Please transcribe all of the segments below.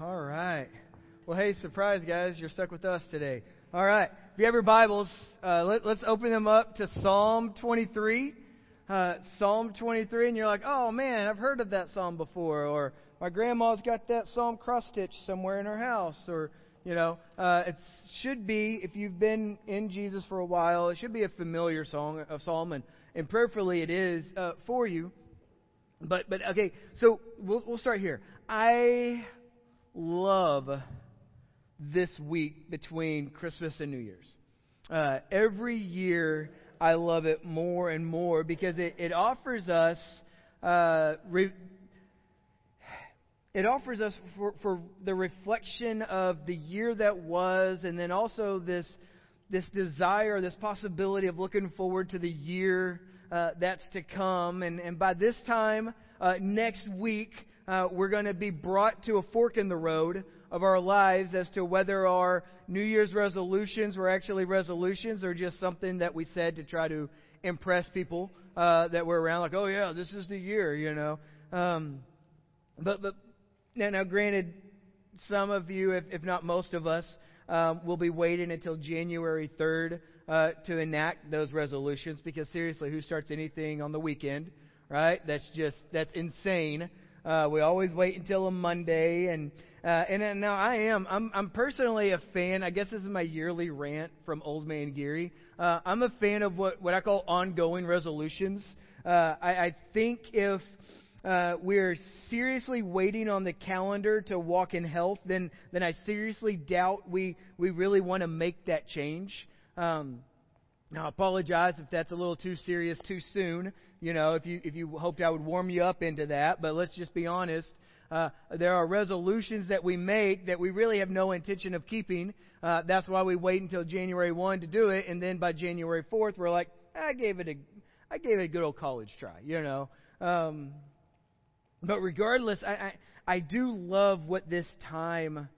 All right. Well, hey, surprise, guys. You're stuck with us today. All right. If you have your Bibles, uh, let, us open them up to Psalm 23. Uh, Psalm 23, and you're like, oh man, I've heard of that psalm before, or my grandma's got that psalm cross stitched somewhere in her house, or you know, uh, it should be if you've been in Jesus for a while, it should be a familiar song, a psalm, and, and prayerfully it is uh, for you. But but okay, so we'll we'll start here. I love this week between Christmas and New Year's. Uh, every year, I love it more and more because it, it offers us uh, re- it offers us for, for the reflection of the year that was, and then also this this desire, this possibility of looking forward to the year uh, that's to come. And, and by this time uh, next week, uh, we're going to be brought to a fork in the road of our lives as to whether our New Year's resolutions were actually resolutions or just something that we said to try to impress people uh, that were around, like, oh yeah, this is the year, you know. Um, but but now, now, granted, some of you, if, if not most of us, um, will be waiting until January 3rd uh, to enact those resolutions because seriously, who starts anything on the weekend, right? That's just that's insane. Uh, we always wait until a Monday, and uh, and uh, now I am I'm I'm personally a fan. I guess this is my yearly rant from Old Man Geary. Uh, I'm a fan of what what I call ongoing resolutions. Uh, I, I think if uh, we're seriously waiting on the calendar to walk in health, then then I seriously doubt we we really want to make that change. Um, now, I apologize if that's a little too serious too soon. You know, if you if you hoped I would warm you up into that, but let's just be honest. Uh, there are resolutions that we make that we really have no intention of keeping. Uh, that's why we wait until January 1 to do it, and then by January 4th, we're like, I gave it a, I gave it a good old college try, you know. Um, but regardless, I, I I do love what this time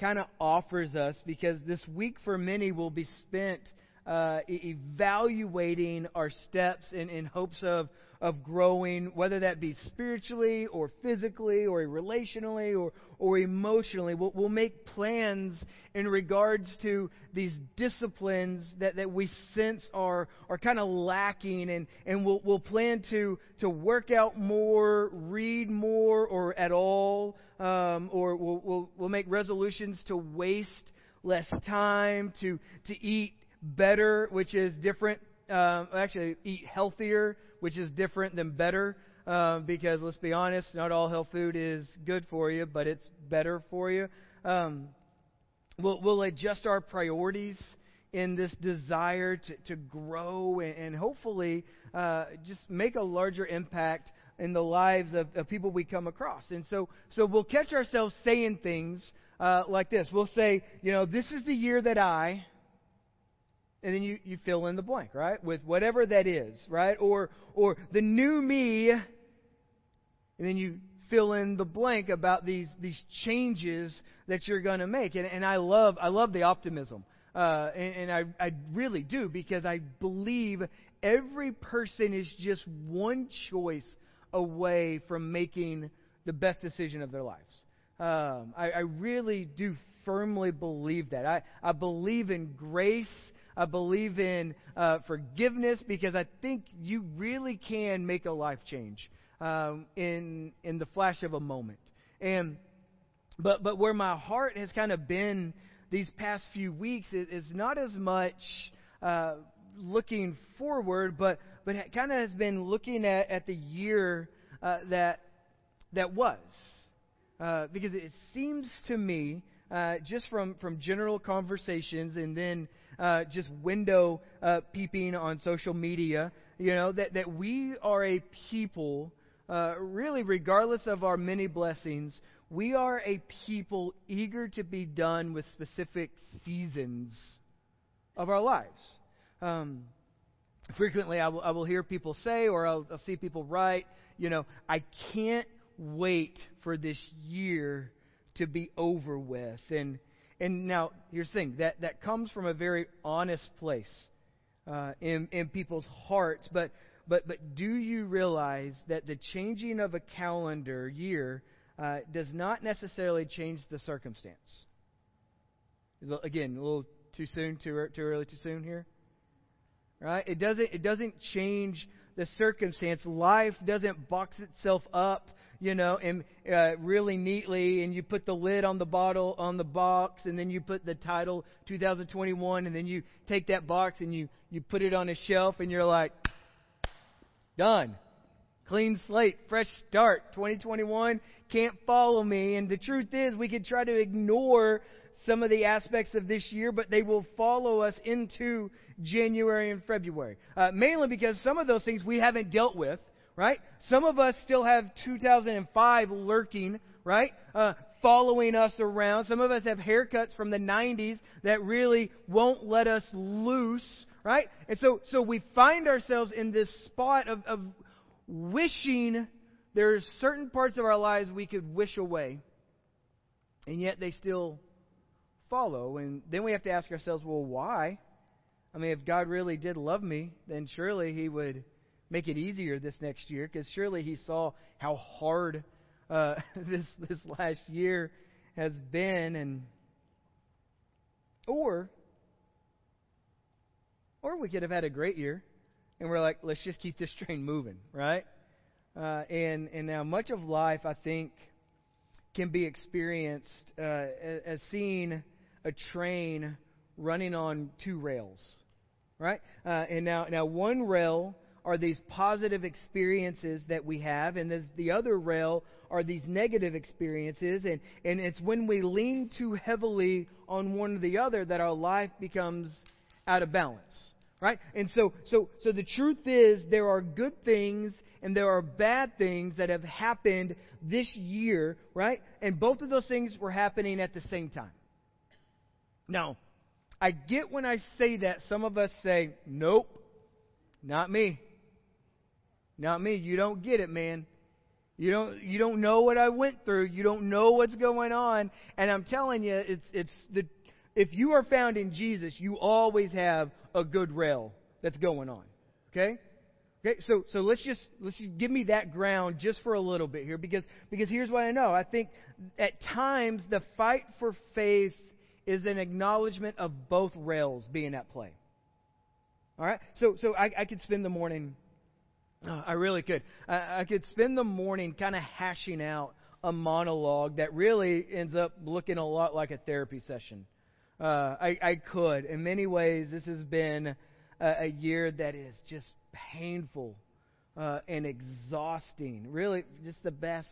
kind of offers us because this week for many will be spent uh, evaluating our steps in, in hopes of, of growing, whether that be spiritually or physically or relationally or, or emotionally. We'll, we'll make plans in regards to these disciplines that, that we sense are, are kind of lacking, and, and we'll, we'll plan to, to work out more, read more, or at all, um, or we'll, we'll, we'll make resolutions to waste less time, to, to eat better, which is different. Um, actually, eat healthier, which is different than better. Um, because let's be honest, not all health food is good for you, but it's better for you. Um, we'll, we'll adjust our priorities in this desire to, to grow and, and hopefully uh, just make a larger impact in the lives of, of, people we come across. And so, so we'll catch ourselves saying things uh, like this. We'll say, you know, this is the year that I, and then you, you fill in the blank, right? With whatever that is, right? Or or the new me, and then you fill in the blank about these these changes that you're going to make. And, and I love I love the optimism, uh, and, and I I really do because I believe every person is just one choice away from making the best decision of their lives. Um, I, I really do firmly believe that. I, I believe in grace I believe in uh, forgiveness because I think you really can make a life change um, in in the flash of a moment. And but but where my heart has kind of been these past few weeks is, not as much uh, looking forward, but but kind of has been looking at at the year uh, that that was. Uh, because it seems to me, uh, just from, from general conversations and then uh, just window uh, peeping on social media, you know, that, that we are a people, uh, really, regardless of our many blessings, we are a people eager to be done with specific seasons of our lives. Um, frequently, I will, I will hear people say, or I'll, I'll see people write, you know, I can't wait for this year to be over with. And and now, here's the thing that, that comes from a very honest place uh, in, in people's hearts. But, but, but do you realize that the changing of a calendar year uh, does not necessarily change the circumstance. Again, a little too soon, too, too early, too soon here. Right? It doesn't, it doesn't change the circumstance. Life doesn't box itself up, you know, and uh, really neatly, and you put the lid on the bottle on the box, and then you put the title 2021, and then you take that box and you you put it on a shelf, and you're like, done, clean slate, fresh start, 2021 can't follow me. And the truth is, we could try to ignore some of the aspects of this year, but they will follow us into January and February. Uh, mainly because some of those things we haven't dealt with, right? Some of us still have 2005 lurking, right? Uh, following us around. Some of us have haircuts from the 90s that really won't let us loose, right? And so, so we find ourselves in this spot of, of wishing there are certain parts of our lives we could wish away, and yet they still follow. And then we have to ask ourselves, well, why? I mean, if God really did love me, then surely He would make it easier this next year, because surely He saw how hard uh, this this last year has been, and or or we could have had a great year, and we're like, let's just keep this train moving, right? Uh, and and now much of life, I think, can be experienced uh, as seeing a train running on two rails, right? Uh, and now, now one rail are these positive experiences that we have, and the, the other rail are these negative experiences, and, and it's when we lean too heavily on one or the other that our life becomes out of balance, right? And so, so, so the truth is, there are good things and there are bad things that have happened this year, right? And both of those things were happening at the same time. Now, I get when I say that, some of us say, nope, not me. Not me. You don't get it, man. You don't you don't know what I went through. You don't know what's going on. And I'm telling you, it's it's the if you are found in Jesus, you always have a good rail that's going on. Okay? Okay, so so let's just let's just give me that ground just for a little bit here because because here's what I know. I think at times the fight for faith is an acknowledgement of both rails being at play. All right? So, so I, I could spend the morning, oh, I really could. I, I could spend the morning kind of hashing out a monologue that really ends up looking a lot like a therapy session. Uh, I, I could. In many ways, this has been a, a year that is just painful uh, and exhausting. Really, just the best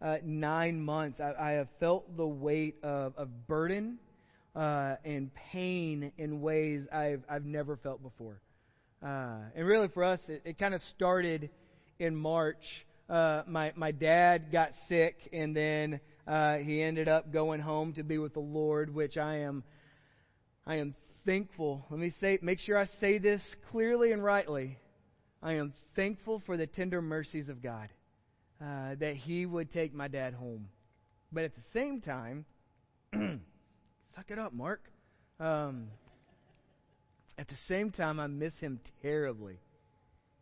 uh, nine months. I, I have felt the weight of, of burden uh, and pain in ways I've, I've never felt before. Uh, and really, for us, it, it kind of started in March. Uh, my my dad got sick, and then uh, he ended up going home to be with the Lord, which I am I am thankful. Let me say, make sure I say this clearly and rightly. I am thankful for the tender mercies of God uh, that He would take my dad home. But at the same time, Suck it up, Mark. Um, at the same time, I miss him terribly.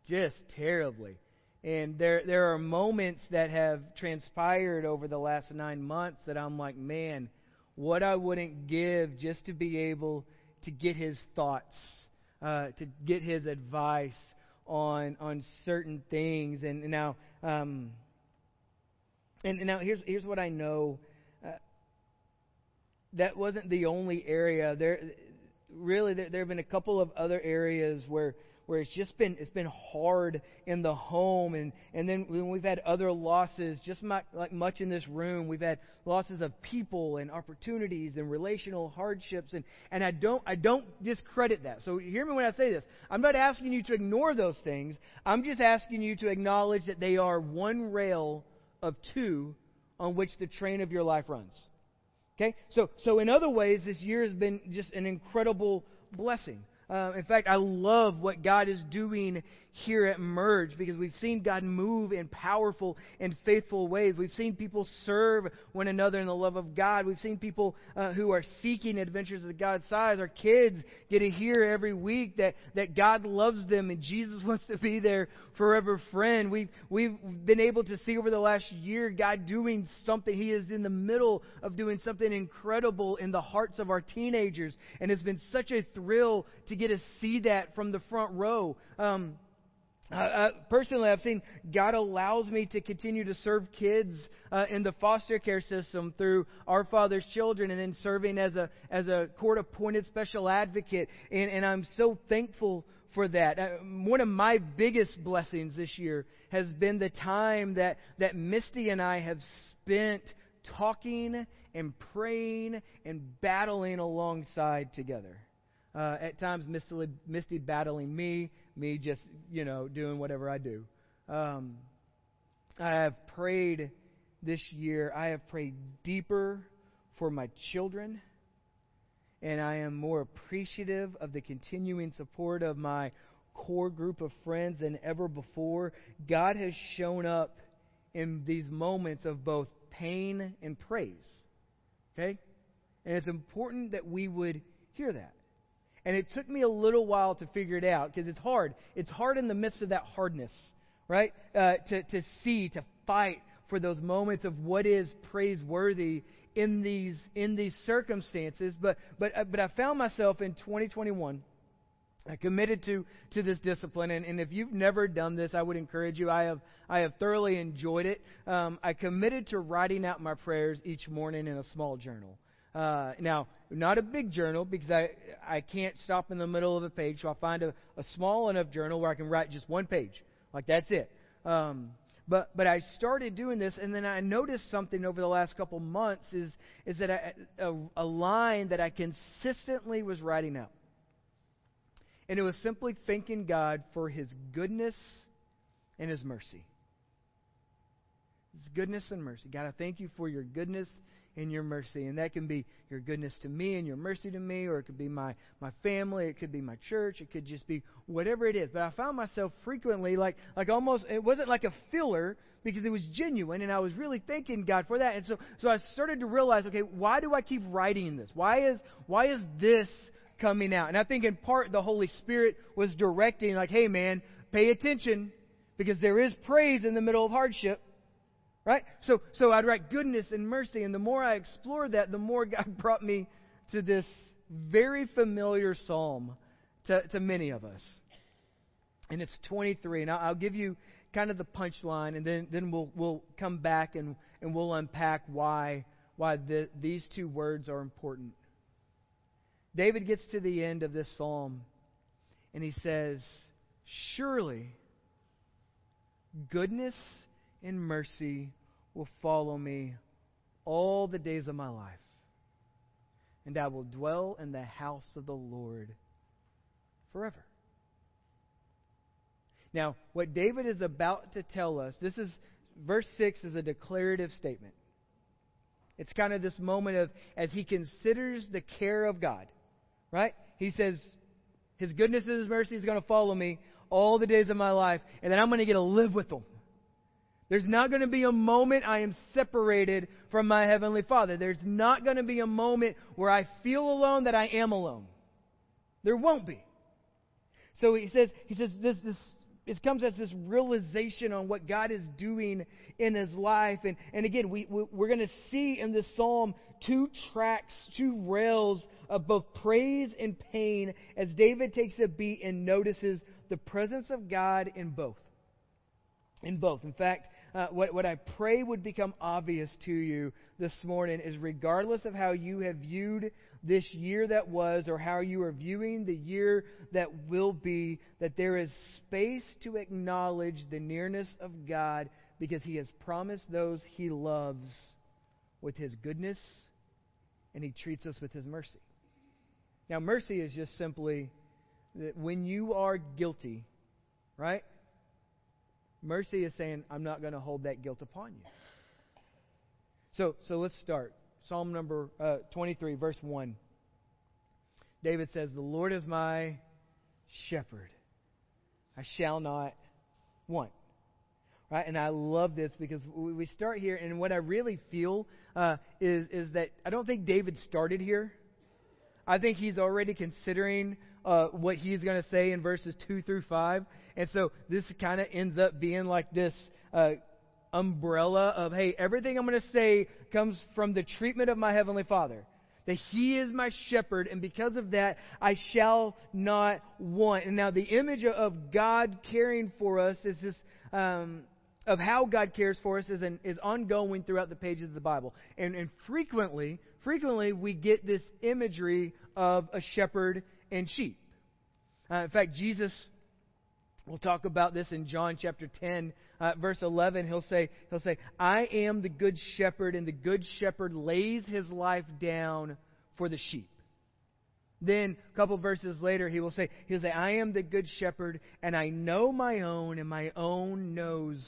Just terribly. And there, there are moments that have transpired over the last nine months that I'm like, man, what I wouldn't give just to be able to get his thoughts, uh, to get his advice on on certain things. And now, um, and, and now here's here's what I know Uh, that wasn't the only area. There, really, there, there have been a couple of other areas where where it's just been it's been hard in the home. And and then when we've had other losses just like, like much in this room we've had losses of people and opportunities and relational hardships. And and I don't I don't discredit that. So hear me when I say this. I'm not asking you to ignore those things. I'm just asking you to acknowledge that they are one rail of two on which the train of your life runs Okay? So, so in other ways, this year has been just an incredible blessing. Uh, in fact, I love what God is doing here at Merge because we've seen God move in powerful and faithful ways. We've seen people serve one another in the love of God. We've seen people uh, who are seeking adventures of God's size. Our kids get to hear every week that, that God loves them and Jesus wants to be their forever friend. We've, we've been able to see over the last year God doing something. He is in the middle of doing something incredible in the hearts of our teenagers. And it's been such a thrill to get to see that from the front row. Um, uh, personally, I've seen God allows me to continue to serve kids uh, in the foster care system through Our Father's Children, and then serving as a as a court-appointed special advocate, and, and I'm so thankful for that. Uh, one of my biggest blessings this year has been the time that that Misty and I have spent talking and praying and battling alongside together. Uh, at times, Misty, Misty battling me, me just, you know, doing whatever I do. Um, I have prayed this year, I have prayed deeper for my children, and I am more appreciative of the continuing support of my core group of friends than ever before. God has shown up in these moments of both pain and praise. Okay? And it's important that we would hear that. And it took me a little while to figure it out because it's hard. It's hard in the midst of that hardness, right? Uh, to, to see, to fight for those moments of what is praiseworthy in these in these circumstances. But but uh, but I found myself in 2021. I committed to to this discipline, and, and if you've never done this, I would encourage you. I have I have thoroughly enjoyed it. Um, I committed to writing out my prayers each morning in a small journal. Uh, now, not a big journal because I, I can't stop in the middle of a page, so I'll find a, a small enough journal where I can write just one page. Like, that's it. Um, but, but I started doing this, and then I noticed something over the last couple months is, is that I, a, a line that I consistently was writing out. And it was simply thanking God for His goodness and His mercy. His goodness and mercy. God, I thank you for your goodness in your mercy. And that can be your goodness to me and your mercy to me, or it could be my, my family, it could be my church, it could just be whatever it is. But I found myself frequently like like almost it wasn't like a filler because it was genuine and I was really thanking God for that. And so so I started to realize, okay, why do I keep writing this? Why is why is this coming out? And I think in part the Holy Spirit was directing like, hey man, pay attention because there is praise in the middle of hardship. Right? So, so I'd write goodness and mercy, and the more I explored that, the more God brought me to this very familiar psalm to, to many of us. And it's 23. And I'll, give you kind of the punchline, and then, then we'll, we'll come back and, and we'll unpack why, why the, these two words are important. David gets to the end of this psalm, and he says, Surely goodness and mercy will follow me all the days of my life, and I will dwell in the house of the Lord forever. Now, what David is about to tell us, this is verse 6 is a declarative statement. It's kind of this moment of as he considers the care of God, right? He says, His goodness and His mercy is going to follow me all the days of my life, and then I'm going to get to live with them. There's not going to be a moment I am separated from my Heavenly Father. There's not going to be a moment where I feel alone that I am alone. There won't be. So he says, he says this, this it comes as this realization on what God is doing in his life. And, and again, we, we're going to see in this psalm two tracks, two rails of both praise and pain as David takes a beat and notices the presence of God in both. In both. In fact, uh, what, what I pray would become obvious to you this morning is regardless of how you have viewed this year that was or how you are viewing the year that will be, that there is space to acknowledge the nearness of God because He has promised those He loves with His goodness and He treats us with His mercy. Now, mercy is just simply that when you are guilty, right? Mercy is saying, I'm not going to hold that guilt upon you. So, so let's start. Psalm number uh, 23, verse 1. David says, The Lord is my shepherd. I shall not want. Right? And I love this because we start here, and what I really feel uh, is, is that I don't think David started here. I think he's already considering uh, what he's going to say in verses 2 through 5. And so this kind of ends up being like this uh, umbrella of, hey, everything I'm going to say comes from the treatment of my Heavenly Father. That He is my shepherd, and because of that, I shall not want. And now the image of God caring for us is this. Um, of how God cares for us is, an, is ongoing throughout the pages of the Bible. And, and frequently, frequently we get this imagery of a shepherd and sheep. Uh, in fact, Jesus We'll talk about this in John chapter 10, uh, verse 11. He'll say, he'll say, I am the good shepherd, and the good shepherd lays his life down for the sheep. Then, a couple verses later, he will say, he'll say, I am the good shepherd, and I know my own, and my own knows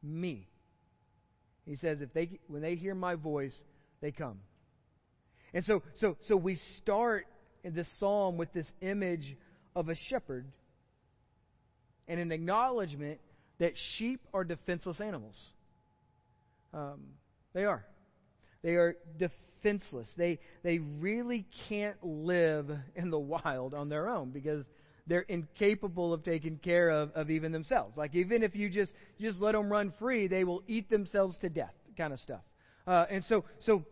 me. He says, if they, when they hear my voice, they come. And so, so, so we start in this psalm with this image of a shepherd and an acknowledgement that sheep are defenseless animals. Um, they are. They are defenseless. They, they really can't live in the wild on their own because they're incapable of taking care of, of even themselves. Like even if you just just let them run free, they will eat themselves to death, kind of stuff. Uh, and so so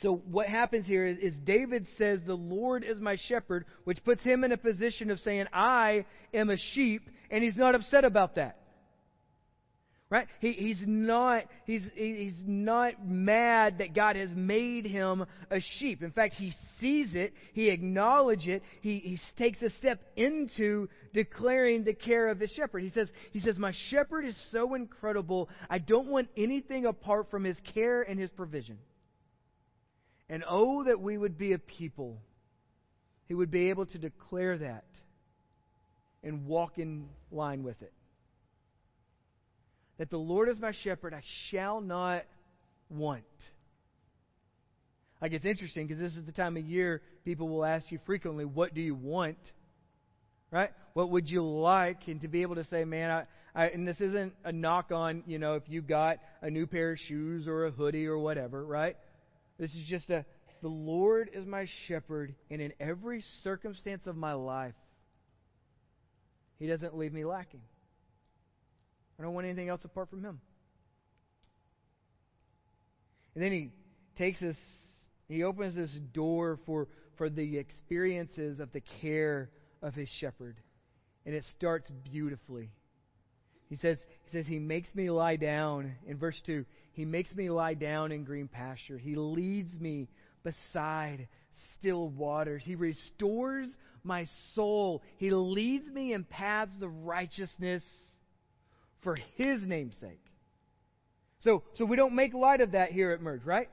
so what happens here is, is, David says, The Lord is my shepherd, which puts him in a position of saying, I am a sheep, and he's not upset about that. Right? He, he's not he's he's not mad that God has made him a sheep. In fact, he sees it, he acknowledges it, he, he takes a step into declaring the care of his shepherd. He says, he says, My shepherd is so incredible, I don't want anything apart from his care and his provision. And oh, that we would be a people who would be able to declare that and walk in line with it. That the Lord is my shepherd, I shall not want. Like it's interesting because this is the time of year people will ask you frequently, What do you want? Right? What would you like? And to be able to say, Man, I, I, and this isn't a knock on, you know, if you got a new pair of shoes or a hoodie or whatever, right? This is just a the Lord is my shepherd, and in every circumstance of my life, He doesn't leave me lacking. I don't want anything else apart from Him. And then He takes us, He opens this door for, for the experiences of the care of His shepherd. And it starts beautifully. He says, he says, He makes me lie down. In verse 2, He makes me lie down in green pasture. He leads me beside still waters. He restores my soul. He leads me in paths of righteousness for His name's sake. So, so we don't make light of that here at Merge, right?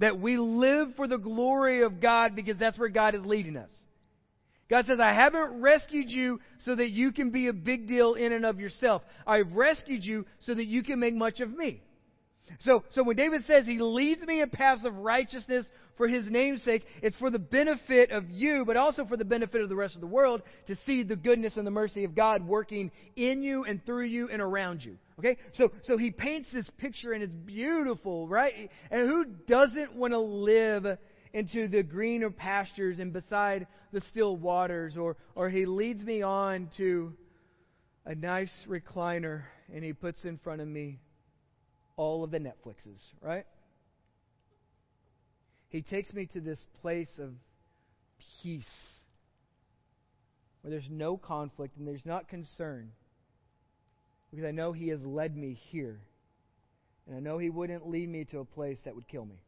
That we live for the glory of God because that's where God is leading us. God says, I haven't rescued you so that you can be a big deal in and of yourself. I've rescued you so that you can make much of me. So, so when David says he leads me in paths of righteousness for his name's sake, it's for the benefit of you, but also for the benefit of the rest of the world to see the goodness and the mercy of God working in you and through you and around you. Okay? So, so he paints this picture and it's beautiful, right? And who doesn't want to live into the greener pastures and beside the still waters? Or, or he leads me on to a nice recliner and he puts in front of me all of the Netflixes, right? He takes me to this place of peace where there's no conflict and there's not concern because I know He has led me here. And I know He wouldn't lead me to a place that would kill me.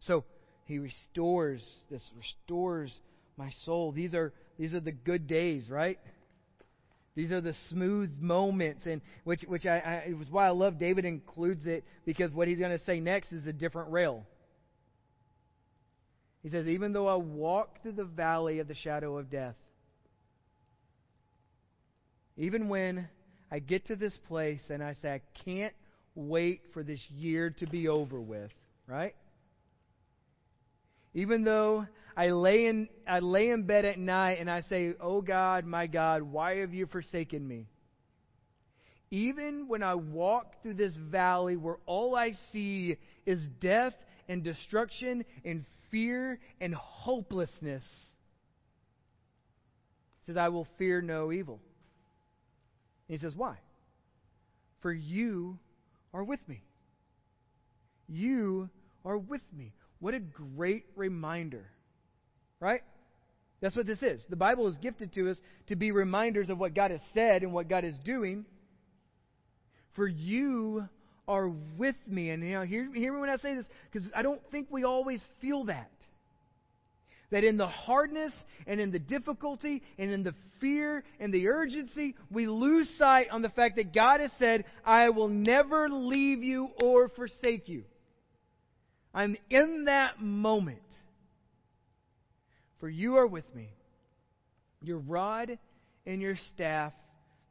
So He restores this, restores my soul. These are, these are the good days, right? These are the smooth moments, and which which I, I it was why I love David includes it because what he's going to say next is a different rail. He says, "Even though I walk through the valley of the shadow of death, even when I get to this place and I say I can't wait for this year to be over with, right? Even though I lay in I lay in bed at night and I say, "Oh God, my God, why have you forsaken me?" Even when I walk through this valley where all I see is death and destruction and fear and hopelessness, he says, I will fear no evil. And he says, Why? For you are with me. You are with me. What a great reminder. Right? That's what this is. The Bible is gifted to us to be reminders of what God has said and what God is doing. For you are with me. And you know, hear, hear me when I say this, because I don't think we always feel that. That in the hardness and in the difficulty and in the fear and the urgency, we lose sight on the fact that God has said, I will never leave you or forsake you. I'm in that moment. For you are with me. Your rod and your staff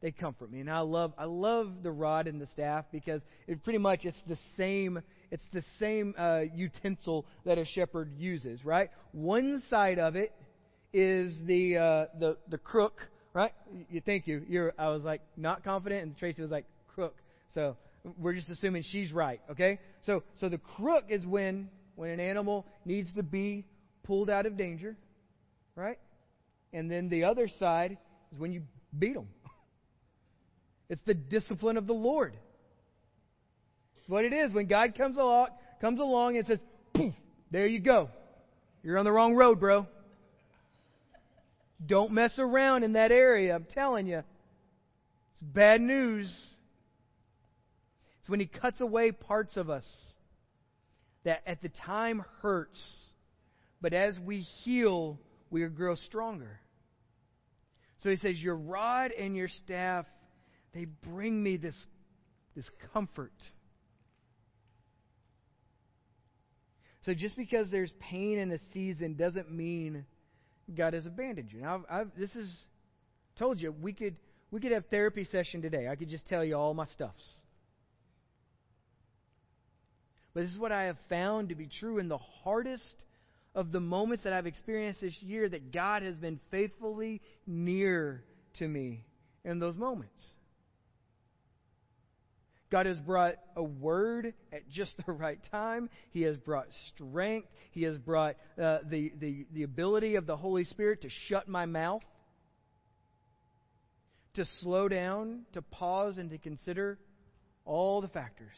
they comfort me. And I love I love the rod and the staff because it pretty much it's the same it's the same uh, utensil that a shepherd uses, right? One side of it is the uh, the the crook, right? You thank you. You're I was like not confident, and Tracy was like crook. So we're just assuming she's right, okay? So so the crook is when when an animal needs to be pulled out of danger, right? And then the other side is when you beat them it's the discipline of the Lord. It's what it is. When God comes along, comes along and says, poof, there you go. You're on the wrong road, bro. Don't mess around in that area. I'm telling you. It's bad news. It's when He cuts away parts of us that at the time hurts, but as we heal, we grow stronger. So He says, Your rod and your staff they bring me this, this comfort. So just because there's pain in a season doesn't mean God has abandoned you. Now, I've, I've, this is told you we could we could have therapy session today. I could just tell you all my stuffs. But this is what I have found to be true in the hardest of the moments that I've experienced this year that God has been faithfully near to me in those moments. God has brought a word at just the right time. He has brought strength. He has brought uh, the, the, the ability of the Holy Spirit to shut my mouth, to slow down, to pause, and to consider all the factors.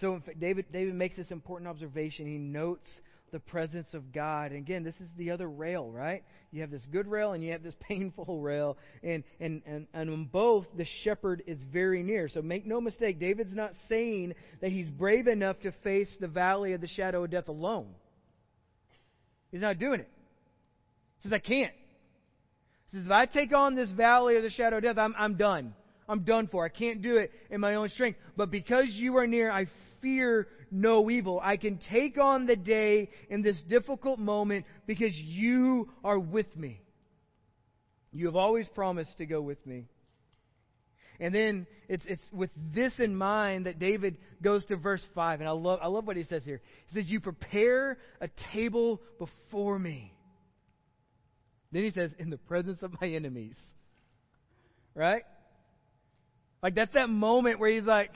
So David, David makes this important observation. He notes the presence of God. And again, this is the other rail, right? You have this good rail and you have this painful rail. And, and, and, and on both, the shepherd is very near. So make no mistake, David's not saying that he's brave enough to face the valley of the shadow of death alone. He's not doing it. He says, I can't. He says, if I take on this valley of the shadow of death, I'm, I'm done. I'm done for. I can't do it in my own strength. But because you are near, I fear no evil. I can take on the day in this difficult moment because you are with me. You have always promised to go with me. And then it's, it's with this in mind that David goes to verse 5. And I love, I love what he says here. He says, You prepare a table before me. Then he says, In the presence of my enemies. Right? Like that's that moment where he's like,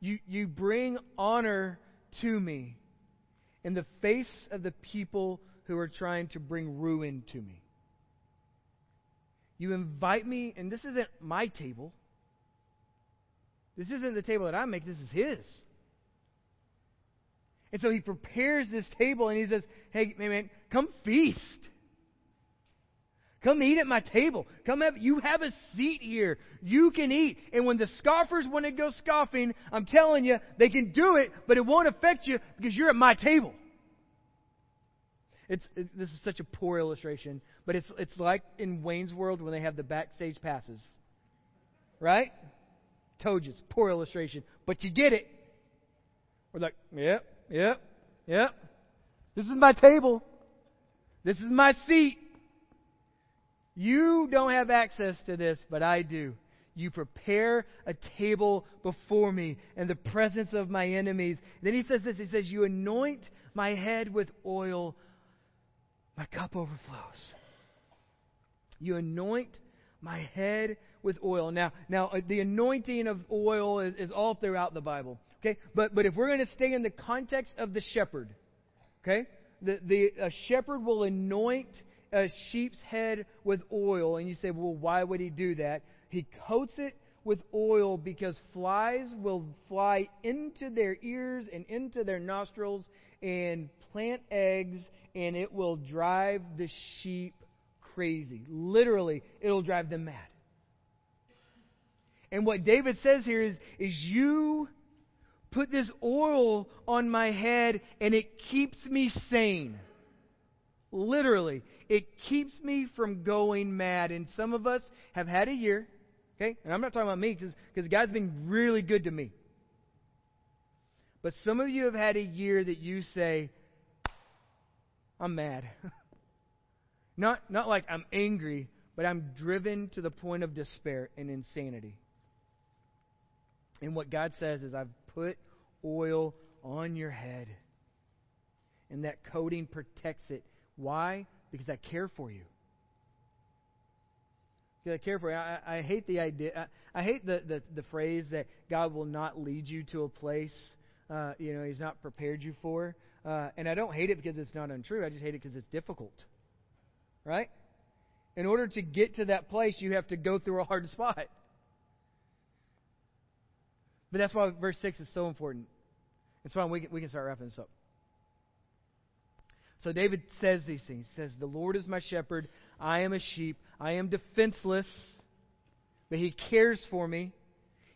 you, you bring honor to me in the face of the people who are trying to bring ruin to me. You invite me, and this isn't my table. This isn't the table that I make, this is His. And so He prepares this table and He says, Hey, man, come feast. Come eat at my table. Come have, you have a seat here. You can eat. And when the scoffers want to go scoffing, I'm telling you, they can do it, but it won't affect you because you're at my table. It's, it, this is such a poor illustration, but it's, it's like in Wayne's World when they have the backstage passes. Right? Told you, it's poor illustration, but you get it. We're like, yep, yep, yep. This is my table. This is my seat. You don't have access to this, but I do. You prepare a table before me in the presence of my enemies. Then he says this He says, You anoint my head with oil, my cup overflows. You anoint my head with oil. Now, now uh, the anointing of oil is, is all throughout the Bible. Okay, but but if we're going to stay in the context of the shepherd, okay, the the a shepherd will anoint a sheep's head with oil, and you say, well, why would he do that? He coats it with oil because flies will fly into their ears and into their nostrils and plant eggs, and it will drive the sheep crazy. Literally, it'll drive them mad. And what David says here is, is you put this oil on my head and it keeps me sane. Literally, it keeps me from going mad. And some of us have had a year, okay? And I'm not talking about me because God's been really good to me. But some of you have had a year that you say, I'm mad. not, not like I'm angry, but I'm driven to the point of despair and insanity. And what God says is, I've put oil on your head. And that coating protects it. Why? Because I care for you. Because I care for you. I, I hate the idea. I, I hate the, the, the phrase that God will not lead you to a place uh, you know He's not prepared you for. Uh, and I don't hate it because it's not untrue. I just hate it because it's difficult. Right? In order to get to that place, you have to go through a hard spot. But that's why verse 6 is so important. It's fine. We can, we can start wrapping this up. So David says these things. He says, The Lord is my shepherd. I am a sheep. I am defenseless, but he cares for me.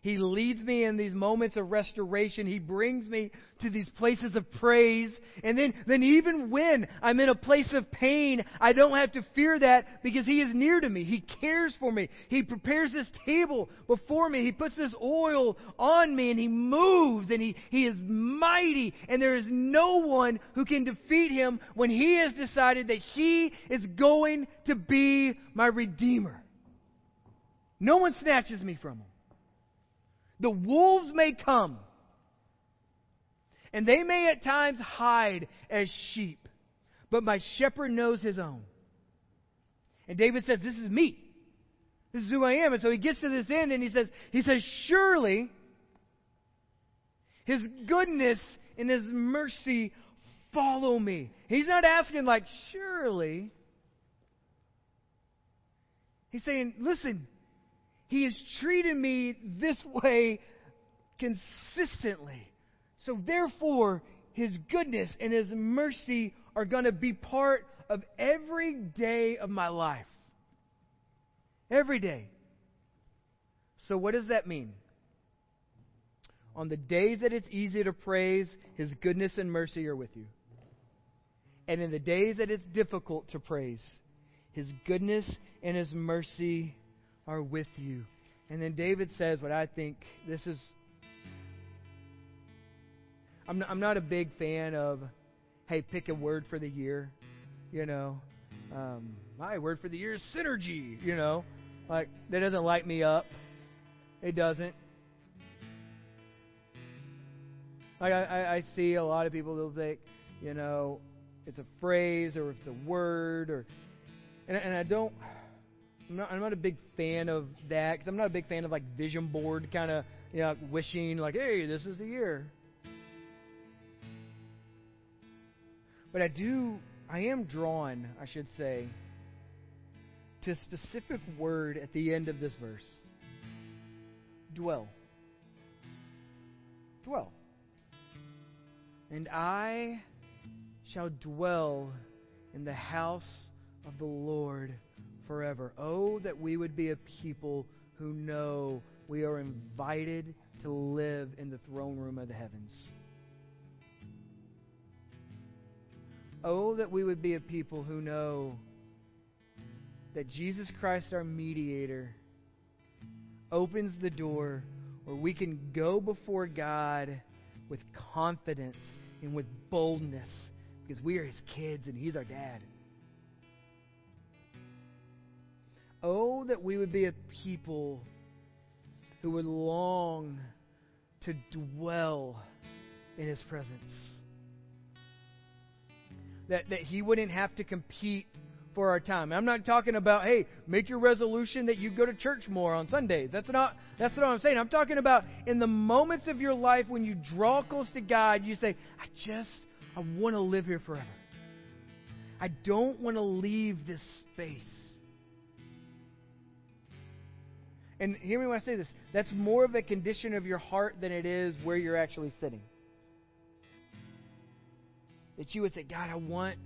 He leads me in these moments of restoration. He brings me to these places of praise. And then, then even when I'm in a place of pain, I don't have to fear that because He is near to me. He cares for me. He prepares this table before me. He puts this oil on me and He moves and He, he is mighty. And there is no one who can defeat Him when He has decided that He is going to be my Redeemer. No one snatches me from Him. The wolves may come, and they may at times hide as sheep, but my shepherd knows his own. And David says, This is me. This is who I am. And so he gets to this end and he says, he says, Surely his goodness and his mercy follow me. He's not asking like, surely. He's saying, listen, he has treated me this way consistently. So, therefore, His goodness and His mercy are going to be part of every day of my life. Every day. So, what does that mean? On the days that it's easy to praise, His goodness and mercy are with you. And in the days that it's difficult to praise, His goodness and His mercy are with you. And then David says what I think this is. I'm not, I'm not a big fan of, hey, pick a word for the year. You know, um, my word for the year is synergy. You know, like that doesn't light me up. It doesn't. Like I, I, see a lot of people they'll think, you know, it's a phrase or it's a word or, and, and I don't. I'm not, I'm not a big fan of that because I'm not a big fan of like vision board kind of you know, wishing like, hey, this is the year. But I do, I am drawn, I should say, to a specific word at the end of this verse dwell. Dwell. And I shall dwell in the house of the Lord forever. Oh, that we would be a people who know we are invited to live in the throne room of the heavens. Oh, that we would be a people who know that Jesus Christ, our mediator, opens the door where we can go before God with confidence and with boldness because we are his kids and he's our dad. Oh, that we would be a people who would long to dwell in his presence. That, that he wouldn't have to compete for our time. I'm not talking about, hey, make your resolution that you go to church more on Sundays. That's not that's not what I'm saying. I'm talking about in the moments of your life when you draw close to God, you say, I just I want to live here forever. I don't want to leave this space. And hear me when I say this. That's more of a condition of your heart than it is where you're actually sitting. That you would say, God, I want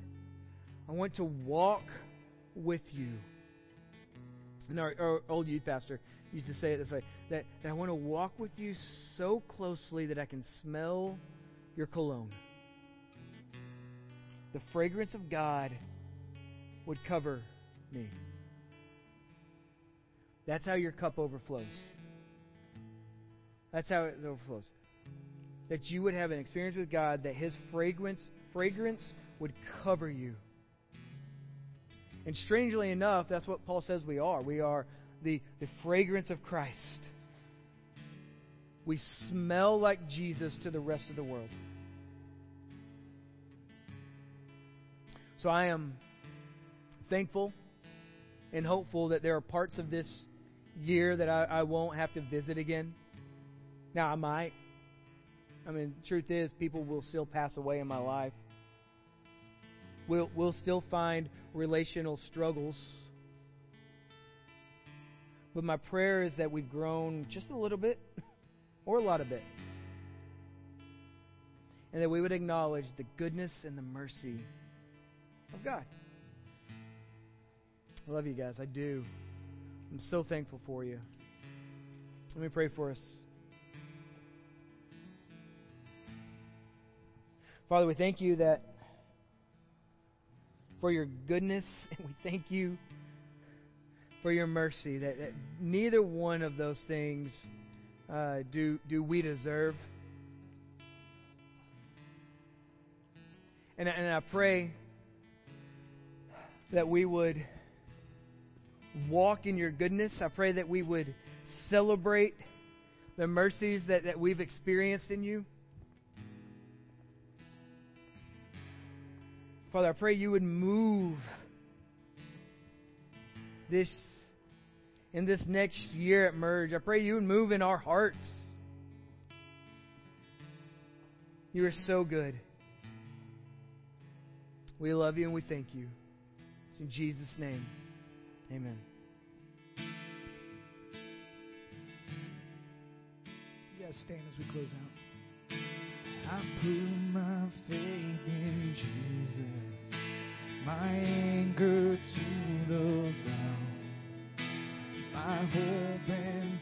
I want to walk with you. And our, our old youth pastor used to say it this way that, that I want to walk with you so closely that I can smell your cologne. The fragrance of God would cover me. That's how your cup overflows. That's how it overflows. That you would have an experience with God that His fragrance fragrance would cover you. And strangely enough, that's what Paul says we are. We are the, the fragrance of Christ. We smell like Jesus to the rest of the world. So I am thankful and hopeful that there are parts of this year that I, I won't have to visit again. Now, I might. I mean, truth is, people will still pass away in my life. We'll, we'll still find relational struggles. But my prayer is that we've grown just a little bit or a lot of it. And that we would acknowledge the goodness and the mercy of God. I love you guys. I do. I'm so thankful for you. Let me pray for us. Father, we thank you that for your goodness, and we thank you for your mercy. That, that neither one of those things uh, do do we deserve. And, and I pray that we would walk in your goodness. I pray that we would celebrate the mercies that, that we've experienced in you. Father, I pray you would move this in this next year at Merge. I pray you would move in our hearts. You are so good. We love you and we thank you. It's in Jesus' name. Amen. You guys stand as we close out. I put my faith in Jesus, my anchor to the ground, my hope and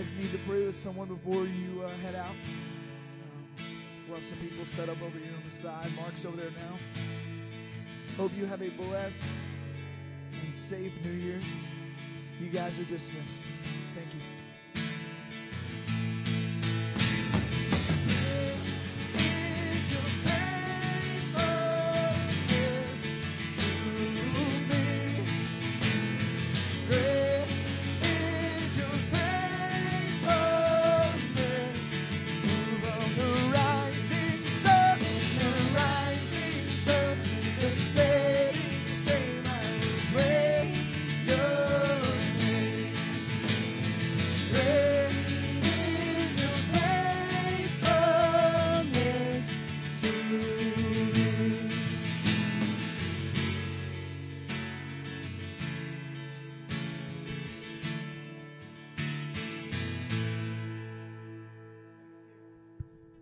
to pray with someone before you uh, head out. Um, we'll have some people set up over here on the side. Mark's over there now. Hope you have a blessed and safe New Year's. You guys are dismissed. Thank you.